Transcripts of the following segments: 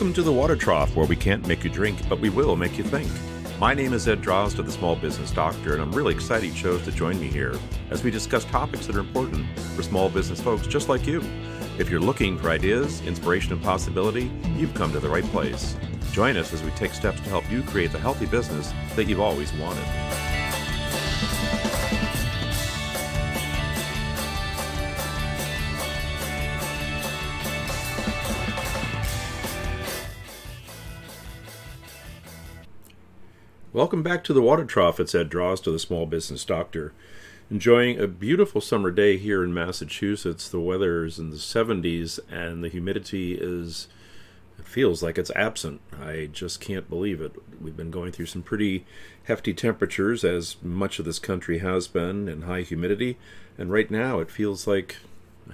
Welcome to the Water Trough, where we can't make you drink, but we will make you think. My name is Ed Drozda, the Small Business Doctor, and I'm really excited you chose to join me here as we discuss topics that are important for small business folks just like you. If you're looking for ideas, inspiration, and possibility, you've come to the right place. Join us as we take steps to help you create the healthy business that you've always wanted. Welcome back to the Water Trough. It's Ed Drozda the Small Business Doctor. Enjoying a beautiful summer day here in Massachusetts. The weather is in the 70s and the humidity is it feels like it's absent. I just can't believe it. We've been going through some pretty hefty temperatures, as much of this country has been, and high humidity. And right now, it feels like,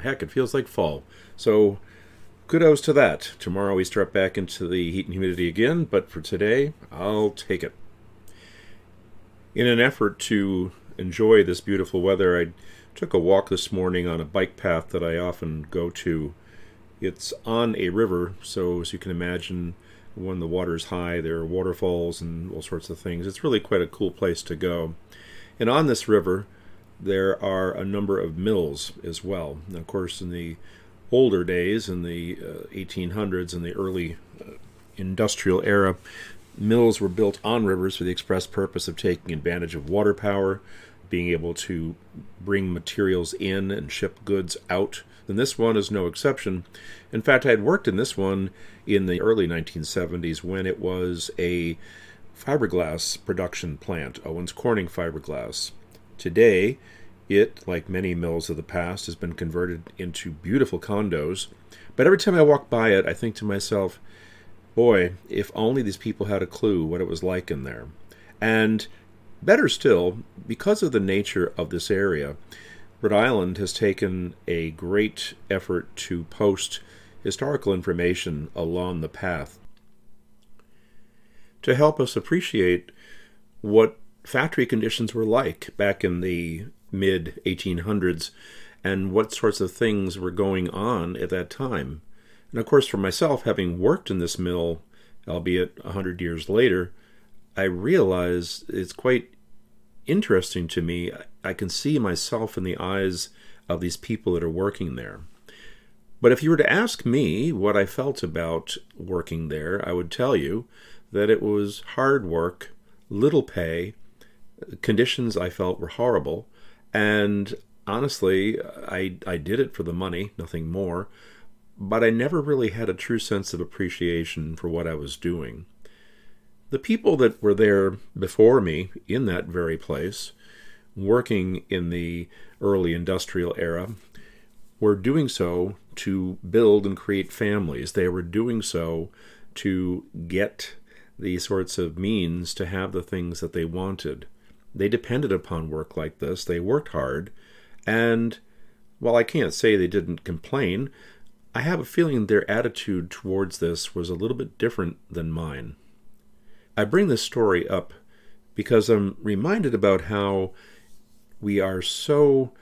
heck, it feels like fall. So, kudos to that. Tomorrow we start back into the heat and humidity again, but for today, I'll take it. In an effort to enjoy this beautiful weather, I took a walk this morning on a bike path that I often go to. It's on a river, so as you can imagine, when the water's high, there are waterfalls and all sorts of things. It's really quite a cool place to go. And on this river, there are a number of mills as well. Now, of course, in the older days, in the uh, 1800s and the early uh, industrial era, Mills were built on rivers for the express purpose of taking advantage of water power, being able to bring materials in and ship goods out. And this one is no exception. In fact, I had worked in this one in the early 1970s when it was a fiberglass production plant, Owens Corning Fiberglass. Today, it, like many mills of the past, has been converted into beautiful condos. But every time I walk by it, I think to myself, Boy, if only these people had a clue what it was like in there. And better still, because of the nature of this area, Rhode Island has taken a great effort to post historical information along the path to help us appreciate what factory conditions were like back in the mid 1800s and what sorts of things were going on at that time. And of course, for myself, having worked in this mill, albeit a hundred years later, I realize it's quite interesting to me. I can see myself in the eyes of these people that are working there. But if you were to ask me what I felt about working there, I would tell you that it was hard work, little pay, conditions I felt were horrible, and honestly, I I did it for the money, nothing more but I never really had a true sense of appreciation for what I was doing. The people that were there before me in that very place, working in the early industrial era, were doing so to build and create families. They were doing so to get the sorts of means to have the things that they wanted. They depended upon work like this. They worked hard. And while I can't say they didn't complain, I have a feeling their attitude towards this was a little bit different than mine. I bring this story up because I'm reminded about how we are so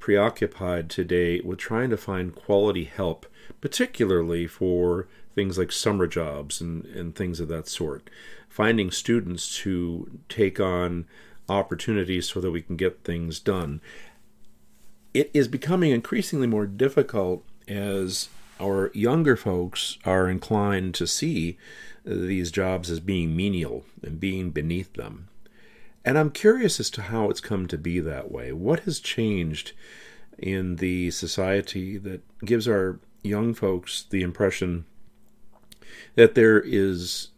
preoccupied today with trying to find quality help, particularly for things like summer jobs and, and things of that sort. Finding students to take on opportunities so that we can get things done. It is becoming increasingly more difficult as our younger folks are inclined to see these jobs as being menial and being beneath them. And I'm curious as to how it's come to be that way. What has changed in the society that gives our young folks the impression that there is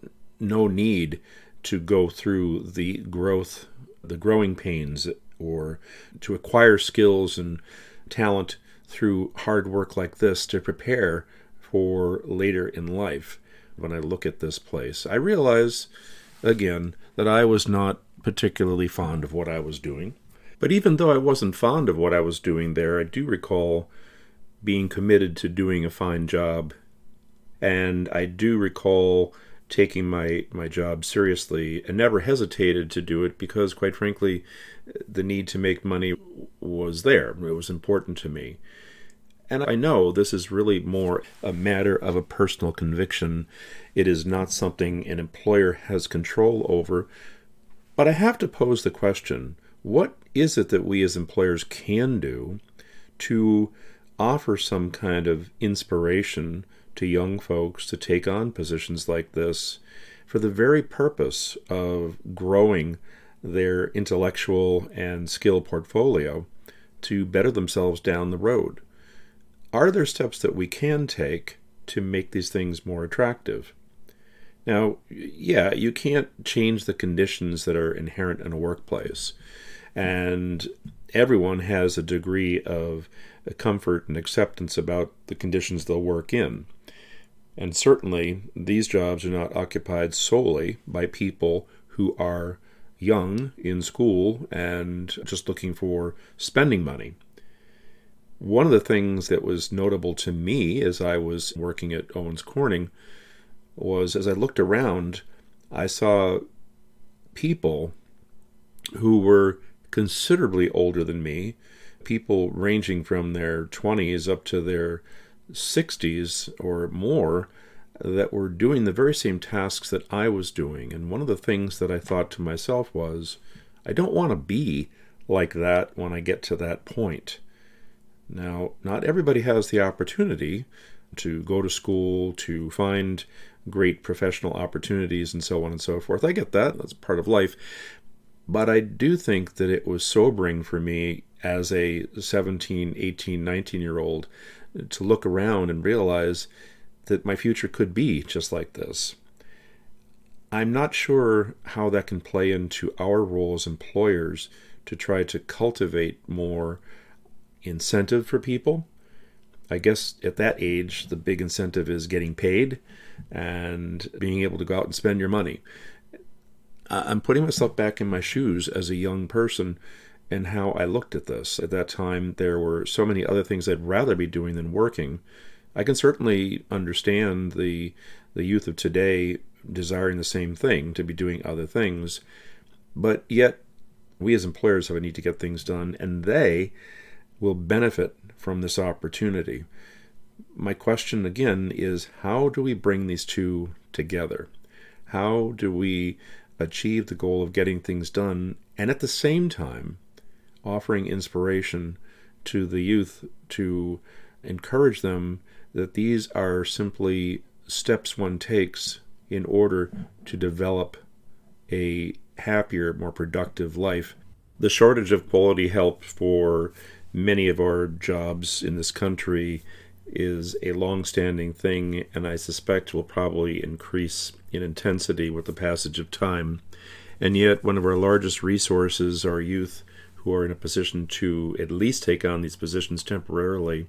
no need to go through the growth, the growing pains, or to acquire skills and talent through hard work like this to prepare for later in life. When I look at this place, I realize again that I was not particularly fond of what I was doing. But even though I wasn't fond of what I was doing there, I do recall being committed to doing a fine job. And I do recall taking my, my job seriously and never hesitated to do it because, quite frankly, the need to make money was there. It was important to me. And I know this is really more a matter of a personal conviction. It is not something an employer has control over. But I have to pose the question what is it that we as employers can do to offer some kind of inspiration to young folks to take on positions like this for the very purpose of growing their intellectual and skill portfolio to better themselves down the road? Are there steps that we can take to make these things more attractive? Now, yeah, you can't change the conditions that are inherent in a workplace. And everyone has a degree of comfort and acceptance about the conditions they'll work in. And certainly, these jobs are not occupied solely by people who are young in school and just looking for spending money. One of the things that was notable to me as I was working at Owens Corning was as I looked around, I saw people who were considerably older than me, people ranging from their 20s up to their 60s or more that were doing the very same tasks that I was doing. And one of the things that I thought to myself was, I don't want to be like that when I get to that point. Now, not everybody has the opportunity to go to school, to find great professional opportunities, and so on and so forth. I get that, that's part of life. But I do think that it was sobering for me as a 17, 18, 19 year old to look around and realize that my future could be just like this. I'm not sure how that can play into our role as employers to try to cultivate more incentive for people. I guess at that age, the big incentive is getting paid and being able to go out and spend your money. I'm putting myself back in my shoes as a young person and how I looked at this. At that time, there were so many other things I'd rather be doing than working. I can certainly understand the the youth of today desiring the same thing to be doing other things, but yet we as employers have a need to get things done, and they will benefit from this opportunity. My question again is how do we bring these two together? How do we achieve the goal of getting things done and at the same time offering inspiration to the youth to encourage them that these are simply steps one takes in order to develop a happier, more productive life. The shortage of quality help for many of our jobs in this country is a long standing thing, and I suspect will probably increase in intensity with the passage of time. And yet, one of our largest resources, our youth, who are in a position to at least take on these positions temporarily,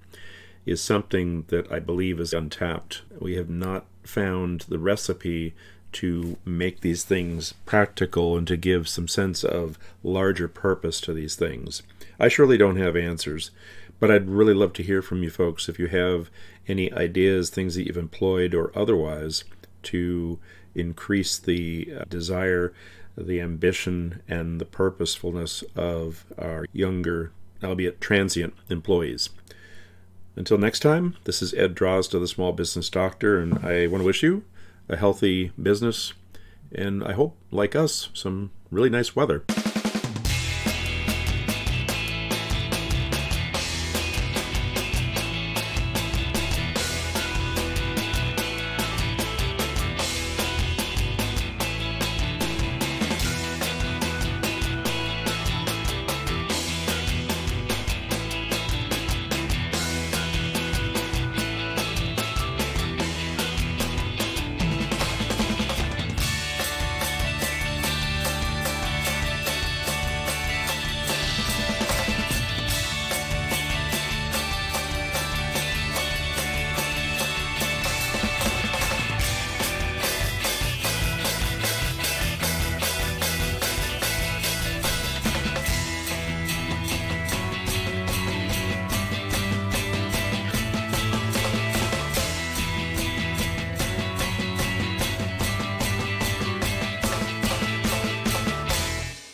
is something that I believe is untapped. We have not found the recipe to make these things practical and to give some sense of larger purpose to these things. I surely don't have answers, but I'd really love to hear from you folks if you have any ideas, things that you've employed or otherwise to increase the uh, desire, the ambition, and the purposefulness of our younger, albeit transient, employees. Until next time, this is Ed Drozda, the Small Business Doctor, and I want to wish you a healthy business and I hope, like us, some really nice weather.